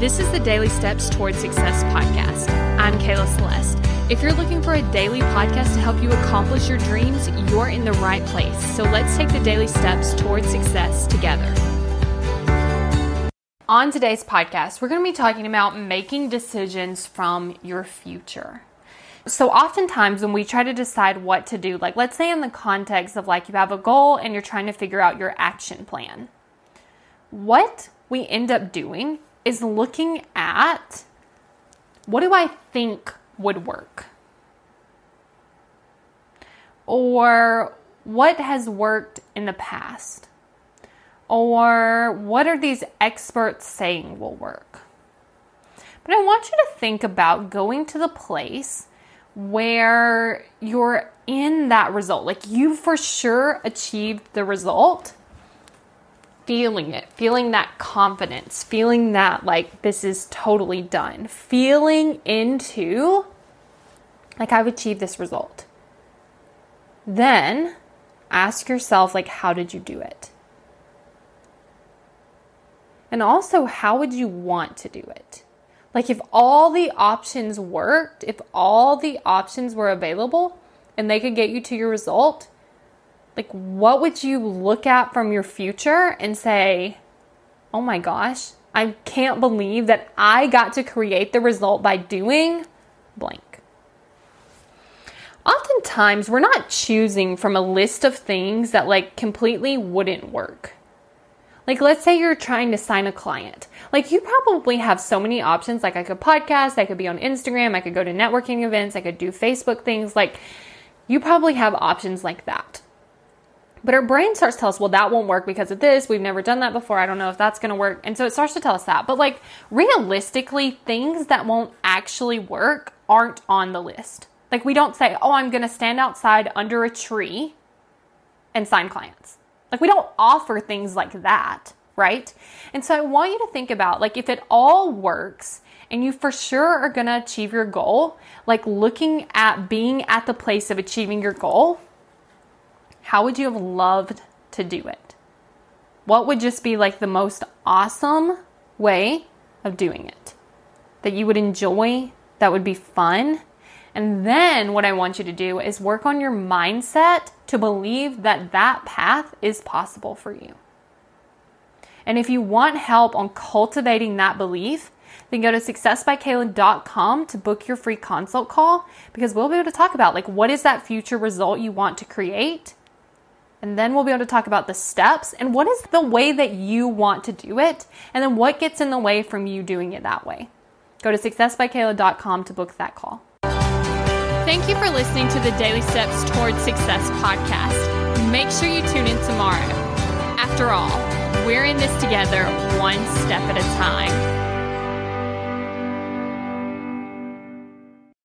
This is the Daily Steps Towards Success podcast. I'm Kayla Celeste. If you're looking for a daily podcast to help you accomplish your dreams, you're in the right place. So let's take the daily steps towards success together. On today's podcast, we're going to be talking about making decisions from your future. So, oftentimes when we try to decide what to do, like let's say in the context of like you have a goal and you're trying to figure out your action plan, what we end up doing is looking at what do I think would work? Or what has worked in the past? Or what are these experts saying will work? But I want you to think about going to the place where you're in that result. Like you for sure achieved the result, feeling it, feeling that confidence, feeling that like this is totally done, feeling into like I've achieved this result. Then ask yourself like how did you do it? And also how would you want to do it? Like if all the options worked, if all the options were available and they could get you to your result, like what would you look at from your future and say, "Oh my gosh, I can't believe that I got to create the result by doing blank." Oftentimes, we're not choosing from a list of things that like completely wouldn't work. Like, let's say you're trying to sign a client. Like, you probably have so many options. Like, I could podcast, I could be on Instagram, I could go to networking events, I could do Facebook things. Like, you probably have options like that. But our brain starts to tell us, well, that won't work because of this. We've never done that before. I don't know if that's going to work. And so it starts to tell us that. But like realistically, things that won't actually work aren't on the list. Like we don't say, oh, I'm going to stand outside under a tree and sign clients. Like we don't offer things like that, right? And so I want you to think about like if it all works and you for sure are going to achieve your goal, like looking at being at the place of achieving your goal how would you have loved to do it? What would just be like the most awesome way of doing it? That you would enjoy, that would be fun. And then what I want you to do is work on your mindset to believe that that path is possible for you. And if you want help on cultivating that belief, then go to successbykayla.com to book your free consult call because we'll be able to talk about like what is that future result you want to create and then we'll be able to talk about the steps and what is the way that you want to do it. And then what gets in the way from you doing it that way. Go to successbykayla.com to book that call. Thank you for listening to the Daily Steps Towards Success podcast. Make sure you tune in tomorrow. After all, we're in this together one step at a time.